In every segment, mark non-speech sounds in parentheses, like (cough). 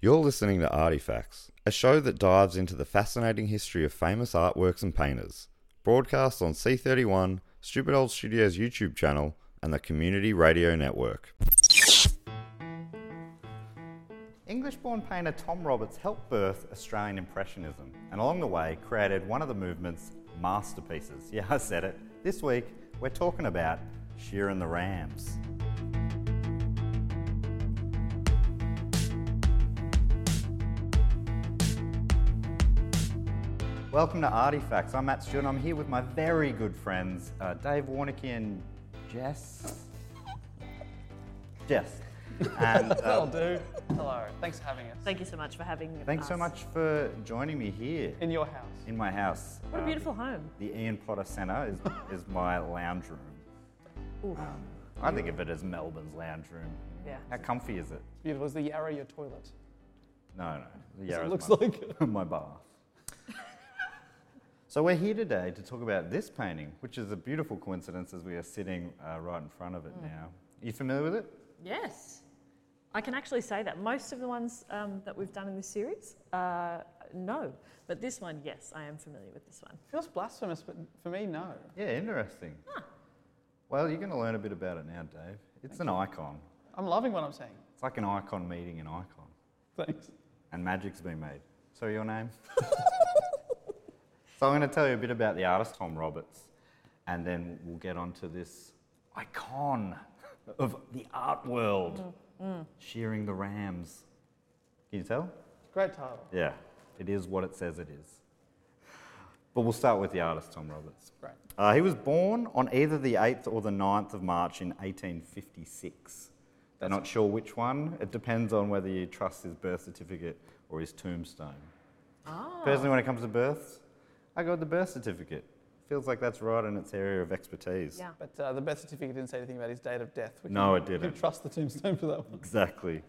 You're listening to Artifacts, a show that dives into the fascinating history of famous artworks and painters. Broadcast on C31, Stupid Old Studios YouTube channel, and the Community Radio Network. English born painter Tom Roberts helped birth Australian Impressionism and along the way created one of the movement's masterpieces. (laughs) Yeah, I said it. This week, we're talking about Shearing the Rams. Welcome to Artifacts. I'm Matt Stewart. I'm here with my very good friends, uh, Dave Warneke and Jess. Jess. And uh, (laughs) That'll do. Hello. Thanks for having us. Thank you so much for having me. thanks so much for joining me here In your house. in my house. What a Um, beautiful home. The Ian Potter Centre is, (laughs) is my lounge room. Um, I think of it as Melbourne's lounge room. Yeah. How comfy is it? It's Beautiful. Is the Yarra your toilet? No, no. The it looks my, like- (laughs) my bath. So we're here today to talk about this painting, which is a beautiful coincidence as we are sitting uh, right in front of it Mm. now. you familiar with it? Yes. I can actually say that. Most of the ones um, that we've done in this series, uh, no. But this one, yes, I am familiar with this one. Feels blasphemous, but for me, no. Yeah, interesting. Well, you're going to learn a bit about it now, Dave. It's an icon. I'm loving what I'm saying. It's like an icon meeting an icon. Thanks. And magic's been made. So your name? (laughs) so I'm going to tell you a bit about the artist Tom Roberts, and then we'll get on to this icon of the art world, shearing the rams. Can you tell? Great title. Yeah, it is what it says it is. But we'll start with the artist Tom Roberts. Great. Uh, he was born on either the 8th or the 9th of March in 1856. They're not sure which one. It depends on whether you trust his birth certificate or his tombstone. Ah. Personally, when it comes to births, I go with the birth certificate. Feels like that's right in its area of expertise. Yeah. But uh, the birth certificate didn't say anything about his date of death. We No, can- it we can didn't. trust the tombstone for that one. Exactly.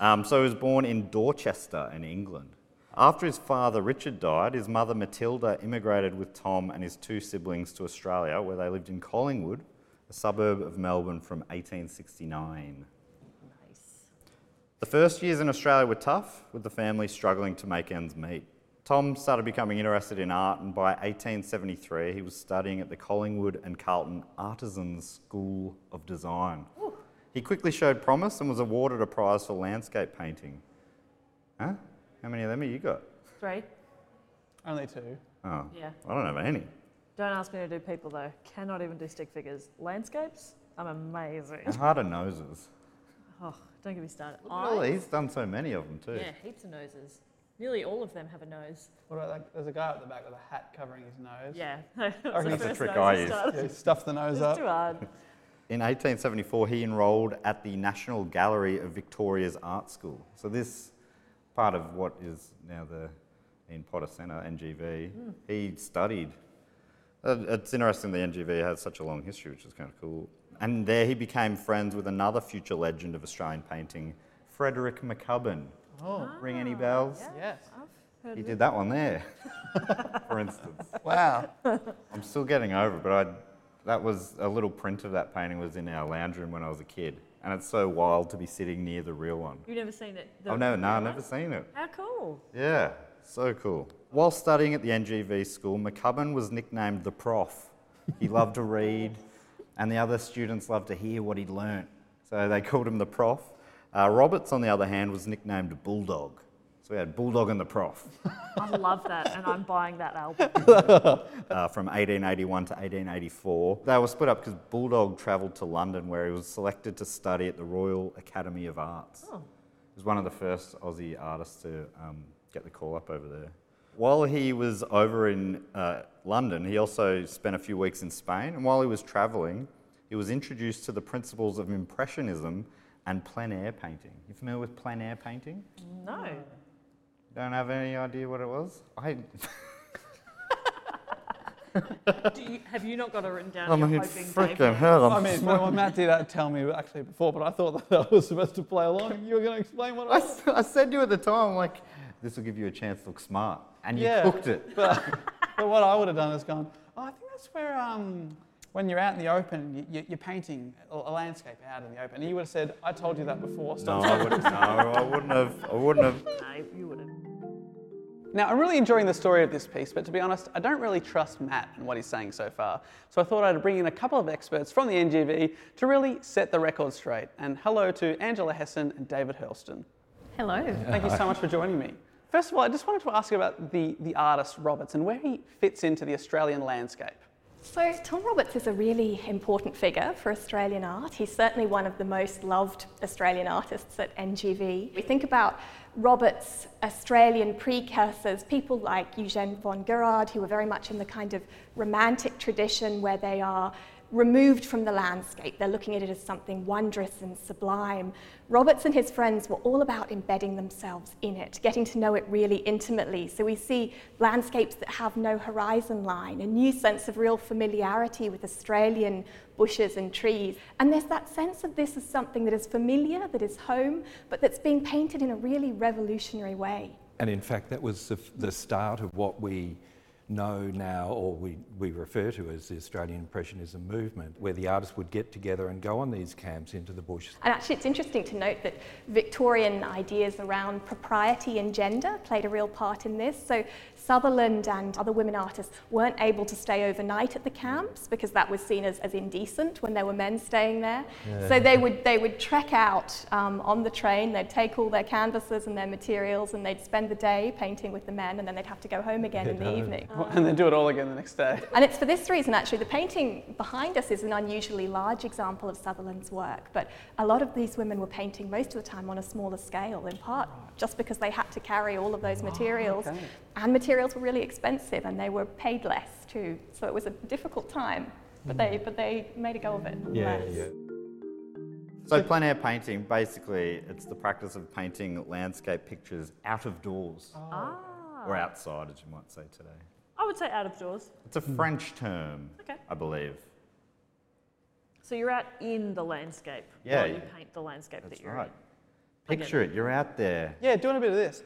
Um, so he was born in Dorchester in England. After his father Richard died, his mother Matilda immigrated with Tom and his two siblings to Australia, where they lived in Collingwood, a suburb of Melbourne, from 1869. Nice. The first years in Australia were tough, with the family struggling to make ends meet. Tom started becoming interested in art, and by 1873, he was studying at the Collingwood and Carlton Artisans School of Design. He quickly showed promise and was awarded a prize for landscape painting. Huh? How many of them have you got? Three. Only two. Oh, Yeah. I don't have any. Don't ask me to do people though. Cannot even do stick figures. Landscapes? I'm amazing. And (laughs) harder noses. Oh, don't get me started. Well, Eyes? he's done so many of them too. Yeah, heaps of noses. Nearly all of them have a nose. What about that? There's a guy at the back with a hat covering his nose. Yeah. (laughs) reckon that's a trick nose I to Yeah, he stuffed the nose It's up. too hard. (laughs) In 1874, he enrolled at the National Gallery of Victoria's Art School. So this part of what is now the Ian Potter Centre, NGV, he studied. Uh, It's interesting the NGV has such a long history, which is kind of cool. And there he became friends with another future legend of Australian painting, Frederick McCubbin. Oh, Ring any ah, bells? yes. He did that one there, (laughs) for instance. Wow. (laughs) I'm still getting over it, but I, that was a little print of that painting was in our lounge room when I was a kid. And it's so wild to be sitting near the real one. You've never seen it? Oh, the Oh, no, no, real I've never seen it. How cool. Yeah, so cool. While studying at the NGV school, McCubbin was nicknamed the prof. He loved to read, and the other students loved to hear what he'd learnt. So they called him the prof. Uh, Roberts, on the other hand, was nicknamed Bulldog. So we had Bulldog and the prof I love that, and I'm buying that album. (laughs) uh, from 1881 to 1884. They were split up because Bulldog travelled to London where he was selected to study at the Royal Academy of Arts. He was one of the first Aussie artists to um, get the call up over there. While he was over in uh, London, he also spent a few weeks in Spain. And while he was travelling, he was introduced to the principles of Impressionism and plein air painting. You familiar with plein air painting? No. Don't have any idea what it was? I, (laughs) Do you, have you not got it written down? I'm mean, hoping freaking will? hell. I'm I mean, well, well, Matt did that tell me actually before, but I thought that I was supposed to play along. You were going to explain what it I, was. s- I said to you at the time, like, this will give you a chance to look smart. And you Yeah. cooked it. But, but what I would have done is gone, oh, I think that's where um, when you're out in the open, you, you, you're painting a, a landscape out in the open. And you would have said, I told you that before. No, I wouldn't, no, I wouldn't have. I wouldn't have. No, you wouldn't. Now, I'm really enjoying the story of this piece, but to be honest, I don't really trust Matt and what he's saying so far. So I thought I'd bring in a couple of experts from the NGV to really set the record straight. And hello to Angela Hesson and David Hurlston. Hello. Thank you so much for joining me. First of all, I just wanted to ask you about the, the artist Roberts and where he fits into the Australian landscape. So, Tom Roberts is a really important figure for Australian art. He's certainly one of the most loved Australian artists at NGV. We think about Roberts' Australian precursors, people like Eugene von Guerard, who were very much in the kind of romantic tradition where they are removed from the landscape. They're looking at it as something wondrous and sublime. Roberts and his friends were all about embedding themselves in it, getting to know it really intimately. So we see landscapes that have no horizon line, a new sense of real familiarity with Australian bushes and trees. And there's that sense of this as something that is familiar, that is home, but that's being painted in a really revolutionary way. And in fact, that was the, the start of what we know now, or we, we refer to as the Australian Impressionism movement, where the artists would get together and go on these camps into the bush. And actually, it's interesting to note that Victorian ideas around propriety and gender played a real part in this. So, Sutherland and other women artists weren't able to stay overnight at the camps because that was seen as, as indecent when there were men staying there. So, they would, they would trek out um, on the train, they'd take all their canvases and their materials, and they'd spend the day painting with the men, and then they'd have to go home again in the evening. And then do it all again the next day. And it's for this reason, actually, the painting behind us is an unusually large example of Sutherland's work. But a lot of these women were painting most of the time on a smaller scale, in part just because they had to carry all of those materials. okay. And materials were really expensive and they were paid less too. So it was a difficult time. But they, but they made a go of it. Yeah. So plein air painting, basically, it's the practice of painting landscape pictures out of doors Ah. or outside, as you might say today. I would say out of doors. It's a French term, Okay. I believe. So you're out in the landscape Yeah, while you yeah. paint the landscape That's that you're right. I get Picture it. You're out there. Yeah, doing a bit of this.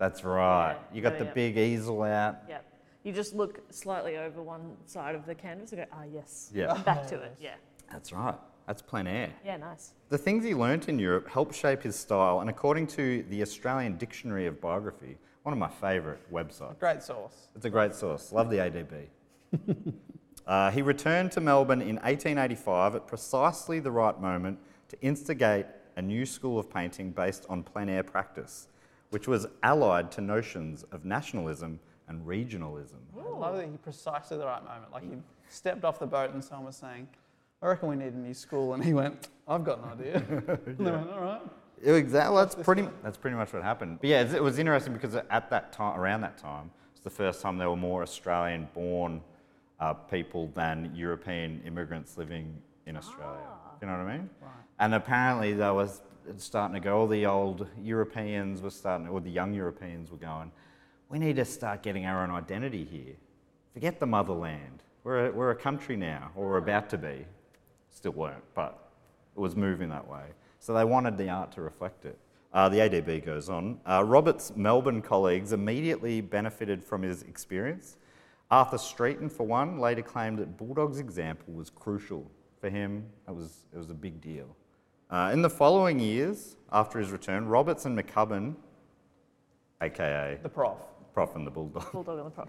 That's right. Yeah, You got yeah, the yeah. big easel out. Yep. You just look slightly over one side of the canvas and go, ah, yes. Yeah. Back to it. (laughs) Yeah. That's right. That's plein air. Yeah, nice. The things he learnt in Europe helped shape his style, and according to the Australian Dictionary of Biography, one of my favourite websites. Great source. It's a great source. Love the ADB. (laughs) uh, he returned to Melbourne in 1885 at precisely the right moment to instigate a new school of painting based on plein air practice, which was allied to notions of nationalism and regionalism. I love that he precisely the right moment. Like he stepped off the boat and someone was saying, I reckon we need a new school. And he went, I've got an idea. (laughs) and they went, all right. Exactly. That's pretty. That's pretty much what happened. But yeah, it was interesting because at that time, around that time, it's the first time there were more Australian-born uh, people than European immigrants living in Australia. You know what I mean? And apparently there was starting to go. All the old Europeans were starting, or the young Europeans were going. We need to start getting our own identity here. Forget the motherland. We're a, we're a country now, or we're about to be. Still weren't, but it was moving that way. So they wanted the art to reflect it. Uh, the ADB goes on. Uh, Robert's Melbourne colleagues immediately benefited from his experience. Arthur Streeton, for one, later claimed that Bulldog's example was crucial. For him, it was, it was a big deal. Uh, in the following years, after his return, Roberts and McCubbin, aka The prof. Prof and the Bulldog, Bulldog and the prof.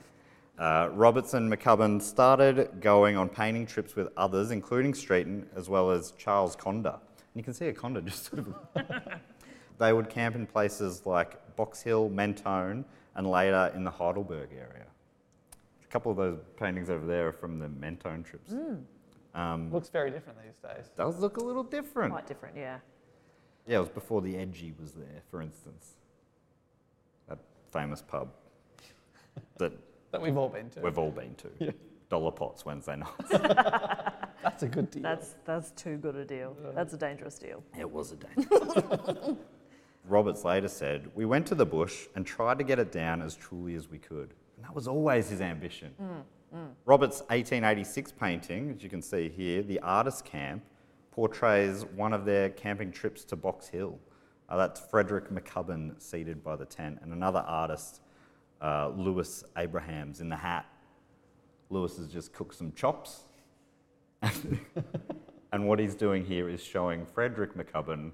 uh, Roberts and McCubbin started going on painting trips with others, including Streeton, as well as Charles Conder. And you can see a Conder just sort of. (laughs) they would camp in places like Box Hill, Mentone, and later in the Heidelberg area. A couple of those paintings over there are from the Mentone trips. Um, Looks very different these days. does look a little different. Quite different, yeah. Yeah, it was before the Edgy was there, for instance. That famous pub (laughs) that That we've all been to. we've all been to. Dollar Pots Wednesday nights. (laughs) That's a good deal. That's that's too good a deal. That's a dangerous deal. It was a dangerous. (laughs) Roberts later said, We went to the bush and tried to get it down as truly as we could. And that was always his ambition. Roberts' 1886 painting, as you can see here, The Artist Camp, portrays one of their camping trips to Box Hill. Uh, that's Frederick McCubbin seated by the tent, and another artist, uh, Louis Abrahams, in the hat. Louis has just cooked some chops. (laughs) and what he's doing here is showing Frederick McCubbin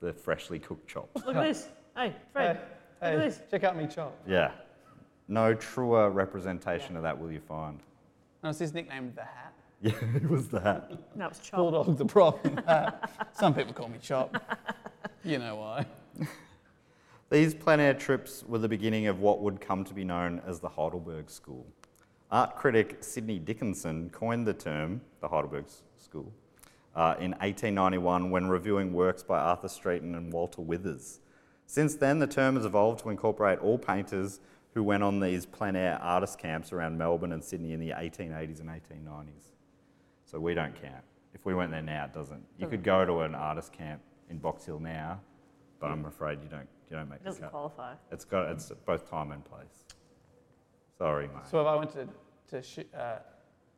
the freshly cooked chops. Look at this. Hey, Fred. hey, Look at this. check out me chop. Yeah. No truer representation of that will you find. And it's his nickname, The Hat. (laughs) Yeah, it was the hat. No, it's chop. Bulldog, the prof. and the hat. Some people call me Chop. You know why. (laughs) These plein air trips were the beginning of what would come to be known as the Heidelberg School. Art critic Sidney Dickinson coined the term, the Heidelberg School, uh, in 1891 when reviewing works by Arthur Streeton and Walter Withers. Since then, the term has evolved to incorporate all painters who went on these plein air artist camps around Melbourne and Sydney in the 1880s and 1890s. So we don't count. If we went there now, it doesn't. You could go to an artist camp in Box Hill now, but I'm afraid you don't. You don't make It doesn't cut. qualify. It's got it's both time and place. Sorry, mate. So if I went to, to shoot, uh,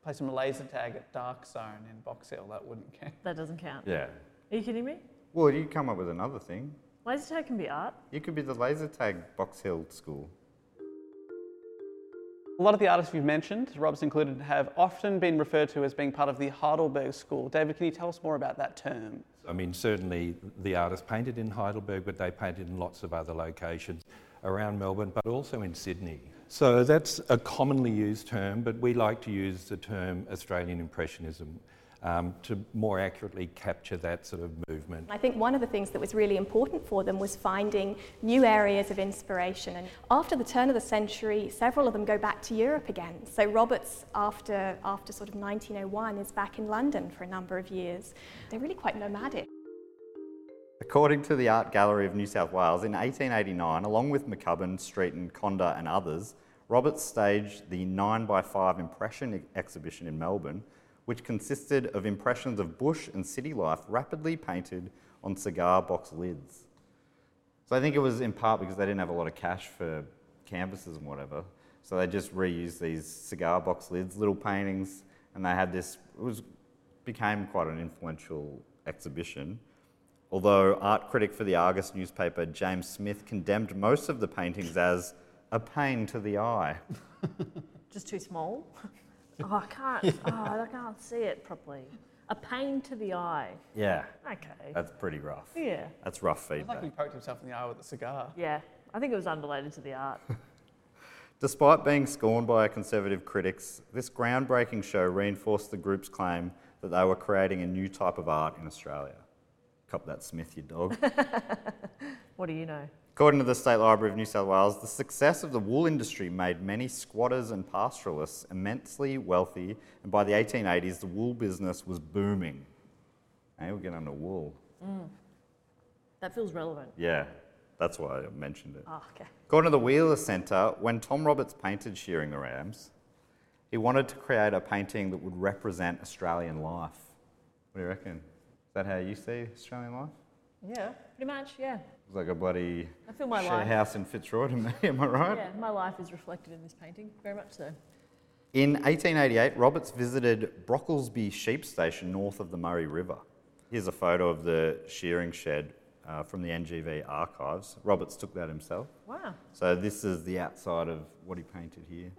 play some laser tag at Dark Zone in Box Hill, that wouldn't count. That doesn't count. yeah. Are you kidding me? Well, you come up with another thing. Laser tag can be art. You could be the laser tag Box Hill school. A lot of the artists you've mentioned, Rob's included, have often been referred to as being part of the Heidelberg School. David, can you tell us more about that term? I mean, certainly the artists painted in Heidelberg, but they painted in lots of other locations around Melbourne, but also in Sydney. So that's a commonly used term, but we like to use the term Australian Impressionism um, to more accurately capture that sort of movement. I think one of the things that was really important for them was finding new areas of inspiration. And after the turn of the century, several of them go back to Europe again. So Roberts, after, after sort of 1901, is back in London for a number of years. They're really quite nomadic. According to the Art Gallery of New South Wales, in 1889, along with McCubbin, Streeton, Conder, and others, Roberts staged the 9x5 impression e- exhibition in Melbourne, which consisted of impressions of bush and city life rapidly painted on cigar box lids. So I think it was in part because they didn't have a lot of cash for canvases and whatever. So they just reused these cigar box lids, little paintings, and they had this. It was became quite an influential exhibition. Although art critic for the Argus newspaper James Smith condemned most of the paintings as a pain to the eye. (laughs) Just too small. (laughs) oh, I can't. (laughs) Oh, I can't see it properly. A pain to the eye. Yeah, Okay. that's pretty rough. Yeah. That's rough It's like he poked himself in the eye with a cigar. Yeah. I think it was unrelated to the art. (laughs) Despite being scorned by conservative critics, this groundbreaking show reinforced the group's claim that they were creating a new type of art in Australia. Cop that, Smith, you dog. (laughs) What do you know? According to the State Library of New South Wales, the success of the wool industry made many squatters and pastoralists immensely wealthy, and by the 1880s, the wool business was booming. Hey, we're getting on into wool. Mm. That feels relevant. Yeah, that's why I mentioned it. Oh, okay. According to the Wheeler Centre, when Tom Roberts painted Shearing the Rams, he wanted to create a painting that would represent Australian life. What do you reckon? Is that how you see Australian life? Yeah, pretty much. Yeah. It's like a bloody I feel my share life. house in Fitzroy to me, (laughs) am I right? Yeah, my life is reflected in this painting, very much so. In 1888, Roberts visited Brocklesby Sheep Station north of the Murray River. Here's a photo of the shearing shed uh, from the NGV archives. Roberts took that himself. Wow. So this is the outside of what he painted here.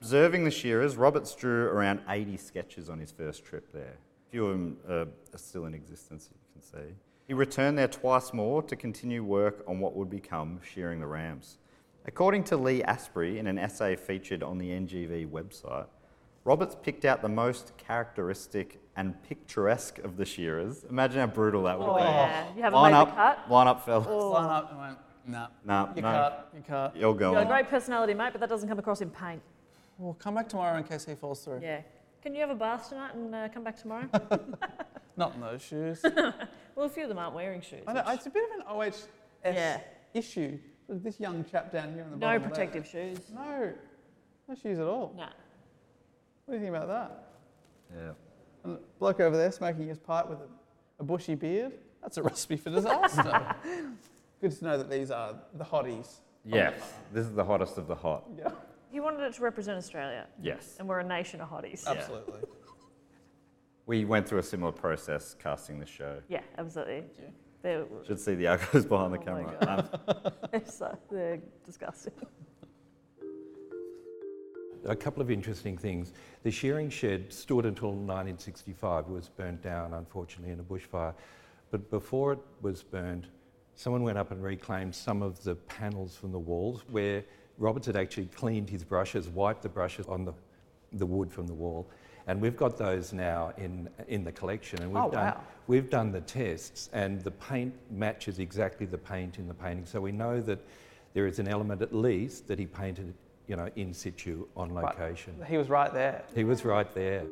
Observing the shearers, Roberts drew around 80 sketches on his first trip there. A few of them uh, are still in existence, you can see. He returned there twice more to continue work on what would become shearing the rams. According to Lee Asprey, in an essay featured on the NGV website, Roberts picked out the most characteristic and picturesque of the shearers. Imagine how brutal that would have been. Yeah. You haven't Line made up, the cut? line up, fellas. Line up and went, nah. Nah, You no. cut, you cut. You're going. You've got a great personality, mate, but that doesn't come across in paint. Well, come back tomorrow in case he falls through. Yeah. Can you have a bath tonight and uh, come back tomorrow? (laughs) Not in those shoes. (laughs) well, a few of them aren't wearing shoes. I know, which- it's a bit of an OHS Yeah. issue. Look, This young chap down here in the no bottom protective shoes. No, no shoes at all. Nah. What do you think about that? Yeah. And the bloke over there smoking his pipe with a, a bushy beard. That's a recipe for disaster. (laughs) Good to know that these are the hotties. Yes, this is the hottest of the hot. Yeah, He wanted it to represent Australia, Yes. and we're a nation of hotties. absolutely. We went through a similar process casting the show. Yeah, absolutely. They're, Should see the archives behind the Oh my camera. Um, (laughs) they're, so, they're disgusting. A couple of interesting things. The shearing shed stood until 1965. It was burnt down, unfortunately, in a bushfire. But before it was burned, someone went up and reclaimed some of the panels from the walls where Roberts had actually cleaned his brushes, wiped the brushes on the, the wood from the wall. And we've got those now in, in the collection. And we've, Oh, done, wow. we've done the tests, and the paint matches exactly the paint in the painting. So we know that there is an element, at least, that he painted you know, in situ on location. He was right there. He was right there.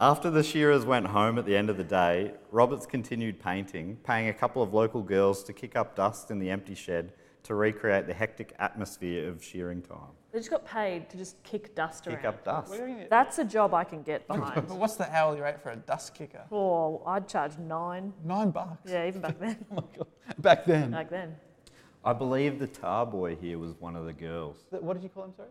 After the shearers went home at the end of the day, Roberts continued painting, paying a couple of local girls to kick up dust in the empty shed to recreate the hectic atmosphere of shearing time. They just got paid to just kick dust around. Kick around. up dust. What do you reckon? That's a job I can get behind. But what's the hourly rate for a dust kicker? oh, I'd charge nine. Nine bucks. Yeah, even back then. (laughs) Oh my God. Back then. back then. I believe the tar boy here was one of the girls. Th- What did you call him, sorry?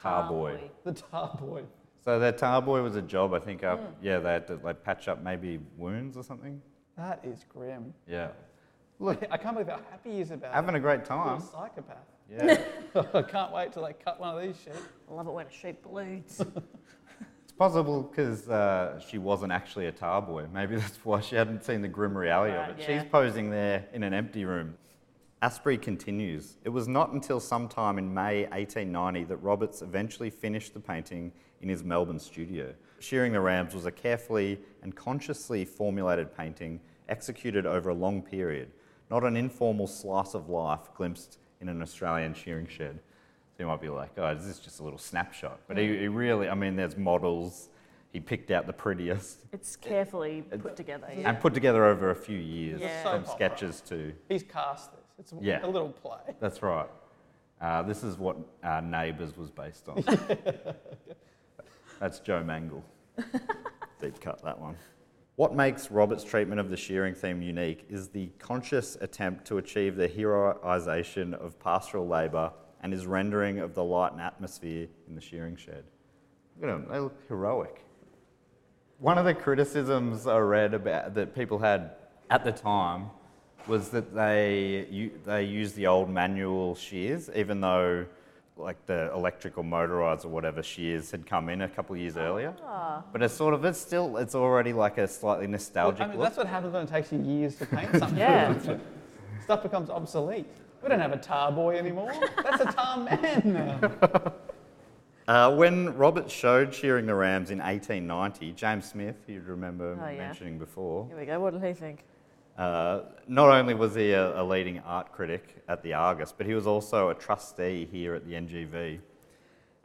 Tar boy. The tar boy. So that tar boy was a job, I think, up, mm. yeah, they had to like patch up maybe wounds or something. That is grim. Yeah. Look, I can't believe how happy he is about Having it. a great What time. a psychopath. Yeah. (laughs) I can't wait till they cut one of these sheep. I love it when a sheep bleeds. (laughs) It's possible because uh, she wasn't actually a tar boy. Maybe that's why she hadn't seen the grim reality Right, of it. yeah. She's posing there in an empty room. Asprey continues. It was not until sometime in May 1890 that Roberts eventually finished the painting in his Melbourne studio. Shearing the Rams was a carefully and consciously formulated painting executed over a long period, not an informal slice of life glimpsed in an Australian shearing shed. So you might be like, oh, this is this just a little snapshot? But he, he really, I mean, there's models. He picked out the prettiest it's carefully put together. Yeah. and put together over a few years Yeah. from Soap opera. sketches to. He's cast this. It's a, Yeah. a little play. That's right. Uh, this is what uh, Neighbours was based on. (laughs) That's Joe Mangel. Deep cut that one. What makes Robert's treatment of the shearing theme unique is the conscious attempt to achieve the heroisation of pastoral labour and his rendering of the light and atmosphere in the shearing shed. Look at them, they look heroic. One of the criticisms I read about that people had at the time was that they they used the old manual shears, even though like the electrical motorized or whatever shears had come in a couple of years earlier. But it's sort of it's still it's already like a slightly nostalgic I mean, look. that's what happens when it takes you years to paint (laughs) something. Yeah. (laughs) Stuff becomes obsolete. We don't have a tar boy anymore. That's a tar man now. (laughs) Uh, when Robert showed shearing the rams in 1890, James Smith, you'd remember Oh, yeah. mentioning before, Here we go. What did he think? Uh, not only was he a, a leading art critic at the Argus, but he was also a trustee here at the NGV.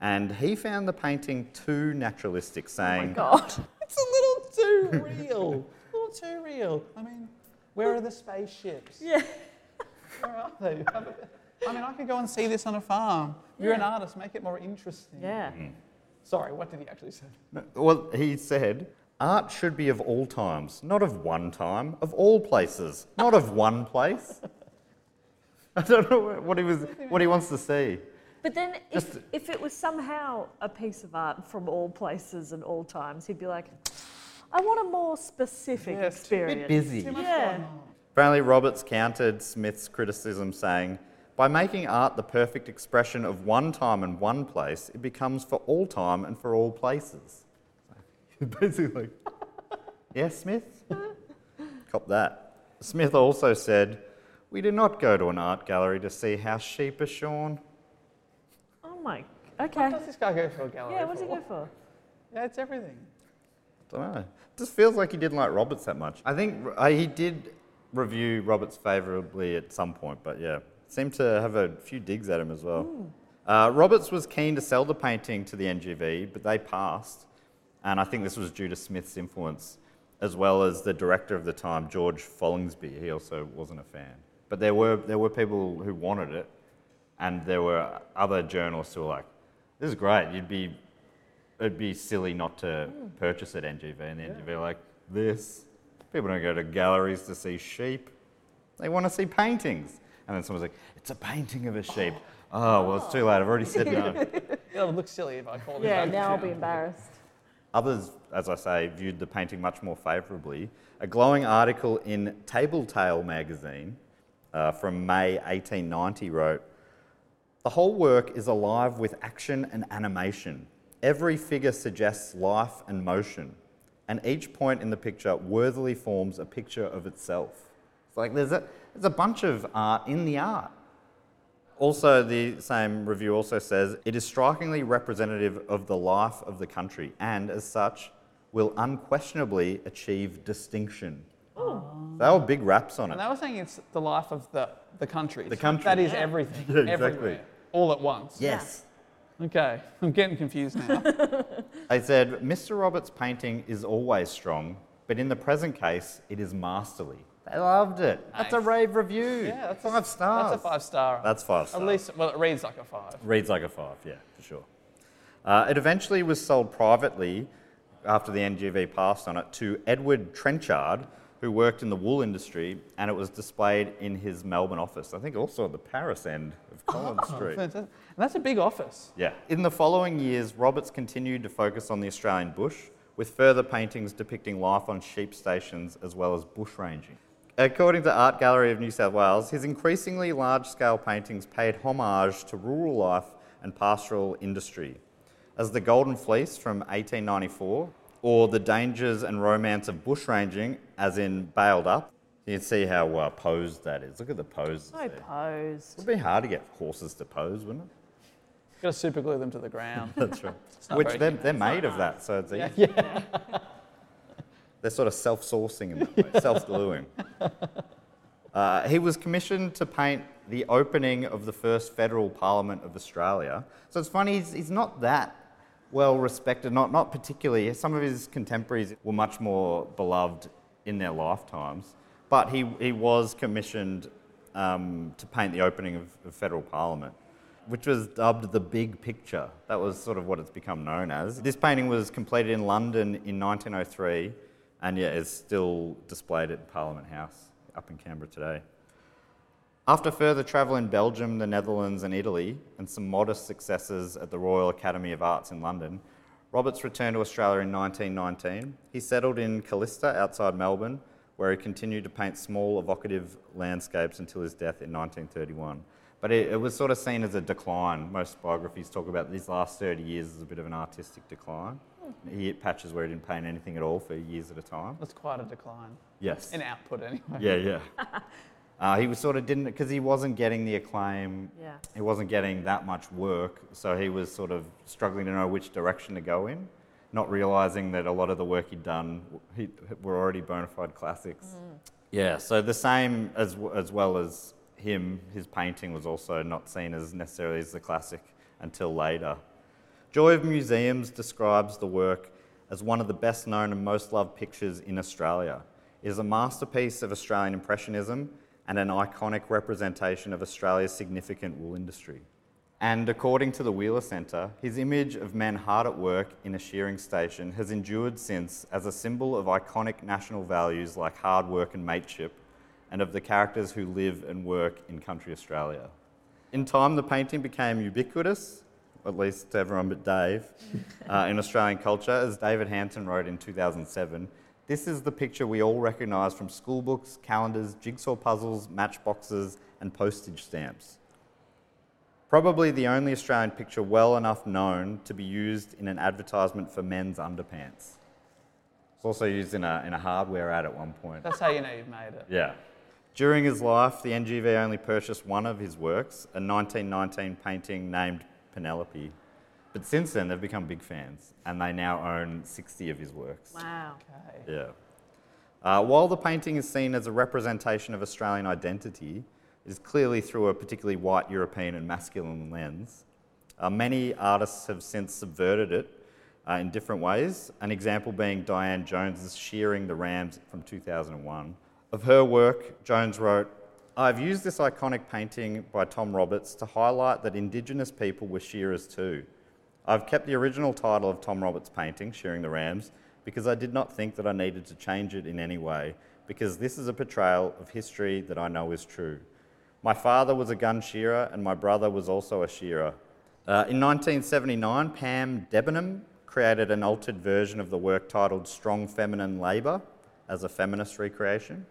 And he found the painting too naturalistic, saying, Oh my God. (laughs) It's a little too (laughs) real. A little too real. I mean, where are the spaceships? Yeah. Where are they? I mean, I could go and see this on a farm. You're an artist, make it more interesting. Yeah. Sorry, what did he actually say? Well, he said, Art should be of all times, not of one time, of all places, not of one place. (laughs) I don't know what he was, what he wants to see. But then, if, Just- if it was somehow a piece of art from all places and all times, he'd be like, I want a more specific Yeah, it's too experience. busy. Yeah. Apparently, Roberts countered Smith's criticism, saying, By making art the perfect expression of one time and one place, it becomes for all time and for all places. (laughs) Basically, like, yeah, Smith? Cop that. Smith also said, We do not go to an art gallery to see how sheep are shorn. Oh my. What Okay. What does this guy go for a gallery Yeah, what does he go for? Yeah, it's everything. don't know. Just feels like he didn't like Roberts that much. I think uh, he did review Roberts favourably at some point, but yeah, seemed to have a few digs at him as well. Uh, Roberts was keen to sell the painting to the NGV, but they passed, and I think this was due to Smith's influence, as well as the director of the time, George Folingsby. He also wasn't a fan, but there were there were people who wanted it, and there were other journalists who were like, "This is great. You'd be it'd be silly not to purchase at NGV. And then you'd be like, this. People don't go to galleries to see sheep. They want to see paintings. And then someone's like, it's a painting of a sheep. (laughs) Oh, well, it's too late. I've already said no. (laughs) It would look silly if I called it Yeah, now I'll be embarrassed. Others, as I say, viewed the painting much more favourably. A glowing article in Table Talk magazine uh, from May 1890 wrote, The whole work is alive with action and animation. Every figure suggests life and motion, and each point in the picture worthily forms a picture of itself. It's like there's a, there's a bunch of art in the art. Also, the same review also says it is strikingly representative of the life of the country and, as such, will unquestionably achieve distinction. Oh. They were big raps on And it. they were saying it's the life of the, the country. The country. That is everything. (laughs) Yeah, exactly. Everywhere. All at once. Yes. Okay, I'm getting confused now. (laughs) They said Mr. Roberts' painting is always strong, but in the present case, it is masterly. They loved it. That's a Nice. rave review. Yeah, that's five stars. That's a five star. That's five stars. At least, well, it reads like a five. Reads like a five, yeah, for sure. Uh, it eventually was sold privately after the NGV passed on it to Edward Trenchard, who worked in the wool industry, and it was displayed in his Melbourne office. I think also at the Paris end of Collins Street. Fantastic. And that's a big office. Yeah. In the following years, Roberts continued to focus on the Australian bush, with further paintings depicting life on sheep stations as well as bushranging. According to Art Gallery of New South Wales, his increasingly large scale paintings paid homage to rural life and pastoral industry, as the Golden Fleece from 1894, or the dangers and romance of bushranging, as in Bailed Up. You can see how uh, posed that is. Look at the poses. So there. posed. It'd be hard to get horses to pose, wouldn't it? You've Got to super glue them to the ground. (laughs) That's right. Which they're, they're made of that, so it's easy. (laughs) They're sort of self-sourcing in that way, (laughs) self-gluing. Uh, he was commissioned to paint the opening of the first federal parliament of Australia. So it's funny, he's, he's not that well respected, not, not particularly. Some of his contemporaries were much more beloved in their lifetimes. But he, he was commissioned um, to paint the opening of, of federal parliament, which was dubbed the Big Picture. That was sort of what it's become known as. This painting was completed in London in 1903 and yeah, is still displayed at Parliament House up in Canberra today. After further travel in Belgium, the Netherlands, and Italy, and some modest successes at the Royal Academy of Arts in London, Roberts returned to Australia in 1919. He settled in Kallista outside Melbourne, where he continued to paint small, evocative landscapes until his death in 1931. But it, it was sort of seen as a decline. Most biographies talk about these last 30 years as a bit of an artistic decline. He hit patches where he didn't paint anything at all for years at a time. That's quite a decline. Yes. In output, anyway. Yeah, yeah. (laughs) Uh, he was sort of didn't because he wasn't getting the acclaim. Yeah. He wasn't getting that much work, so he was sort of struggling to know which direction to go in, not realizing that a lot of the work he'd done he, were already bona fide classics. Yeah. So the same as as well as him, his painting was also not seen as necessarily as the classic until later. Joy of Museums describes the work as one of the best known and most loved pictures in Australia. It is a masterpiece of Australian Impressionism and an iconic representation of Australia's significant wool industry. And according to the Wheeler Centre, his image of men hard at work in a shearing station has endured since as a symbol of iconic national values like hard work and mateship, and of the characters who live and work in country Australia. In time, the painting became ubiquitous, at least to everyone but Dave, uh, (laughs) in Australian culture, as David Hampton wrote in 2007. This is the picture we all recognise from school books, calendars, jigsaw puzzles, matchboxes, and postage stamps. Probably the only Australian picture well enough known to be used in an advertisement for men's underpants. It's also used in a, in a hardware ad at one point. That's how you know you've made it. Yeah. During his life, the NGV only purchased one of his works, a 1919 painting named Penelope. But since then, they've become big fans, and they now own 60 of his works. Wow. Yeah. Uh, while the painting is seen as a representation of Australian identity, it is clearly through a particularly white European and masculine lens. Uh, many artists have since subverted it uh, in different ways, an example being Dianne Jones's Shearing the Rams from 2001. Of her work, Jones wrote, I've used this iconic painting by Tom Roberts to highlight that Indigenous people were shearers too. I've kept the original title of Tom Roberts' painting, Shearing the Rams, because I did not think that I needed to change it in any way, because this is a portrayal of history that I know is true. My father was a gun shearer, and my brother was also a shearer. Uh, in 1979, Pam Debenham created an altered version of the work titled Strong Feminine Labour as a feminist recreation.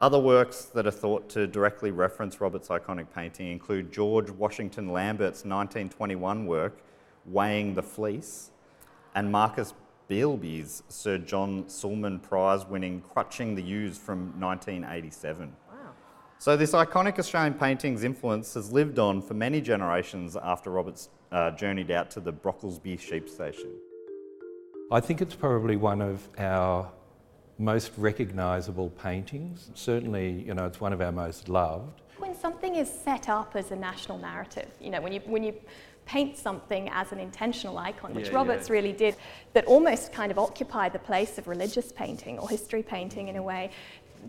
Other works that are thought to directly reference Robert's iconic painting include George Washington Lambert's 1921 work, Weighing the Fleece, and Marcus Beilby's Sir John Sulman Prize winning Crutching the Ewes from 1987. Wow. So, this iconic Australian painting's influence has lived on for many generations after Roberts uh, journeyed out to the Brocklesby sheep station. I think it's probably one of our most recognisable paintings. Certainly, you know, it's one of our most loved. When something is set up as a national narrative, you know, when you, when you paint something as an intentional icon, which Yeah, Roberts yeah. really did, that almost kind of occupy the place of religious painting or history painting in a way,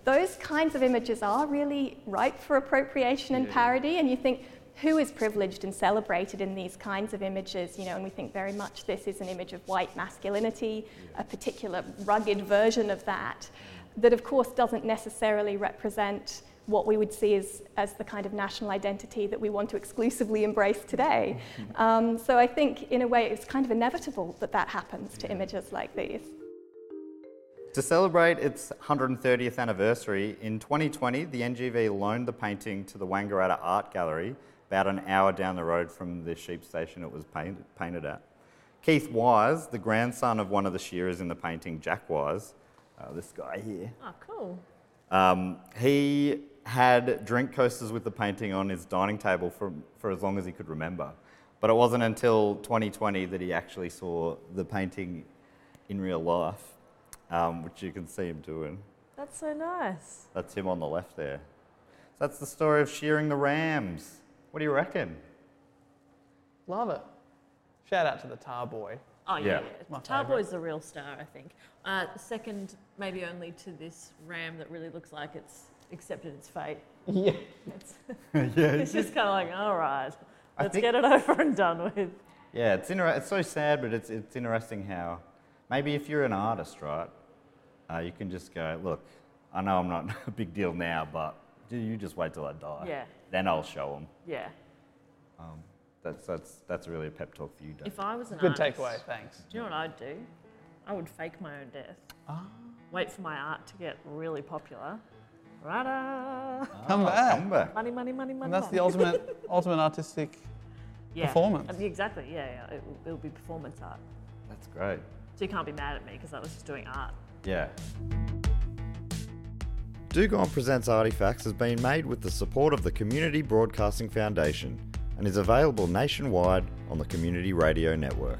those kinds of images are really ripe for appropriation and parody, and you think, who is privileged and celebrated in these kinds of images, you know, and we think very much this is an image of white masculinity, a particular rugged version of that, that of course doesn't necessarily represent what we would see as, as the kind of national identity that we want to exclusively embrace today. Um, so I think, in a way, it's kind of inevitable that that happens to images like these. To celebrate its 130th anniversary, in 2020, the NGV loaned the painting to the Wangaratta Art Gallery, about an hour down the road from the sheep station it was painted, painted at. Keith Wise, the grandson of one of the shearers in the painting, Jack Wise, uh, this guy here, Oh, cool. um, he had drink coasters with the painting on his dining table for, for as long as he could remember. But it wasn't until 2020 that he actually saw the painting in real life, um, which you can see him doing. That's so nice. That's him on the left there. So that's the story of shearing the rams. What do you reckon? Love it. Shout out to the Tar Boy. Oh yeah, Yeah. yeah. My Tarboy's the real star, I think. Uh, second, maybe only to this ram that really looks like it's accepted its fate. (laughs) Yeah. It's, (laughs) (laughs) yeah, it's just kind of like, all right, I let's think- get it over and done with. yeah. It's inter- It's so sad, but it's it's interesting how maybe if you're an artist, right, uh, you can just go, look, I know I'm not a big deal now, but do you just wait till I die? Yeah. Then I'll show them. Yeah. Um, that's that's that's really a pep talk for you, Dave. If I was an artist. Good artist, takeaway, thanks. Do you know what I'd do? I would fake my own death. Ah. Wait for my art to get really popular. Rada! Come back. Come back. Money, money, money, money. And that's the ultimate, (laughs) ultimate artistic. yeah. performance. Uh, Exactly. Yeah, yeah. It, will- it'll be performance art. That's great. So you can't be mad at me because I was just doing art. Yeah. Do Go On Presents Artifacts has been made with the support of the Community Broadcasting Foundation and is available nationwide on the Community Radio Network.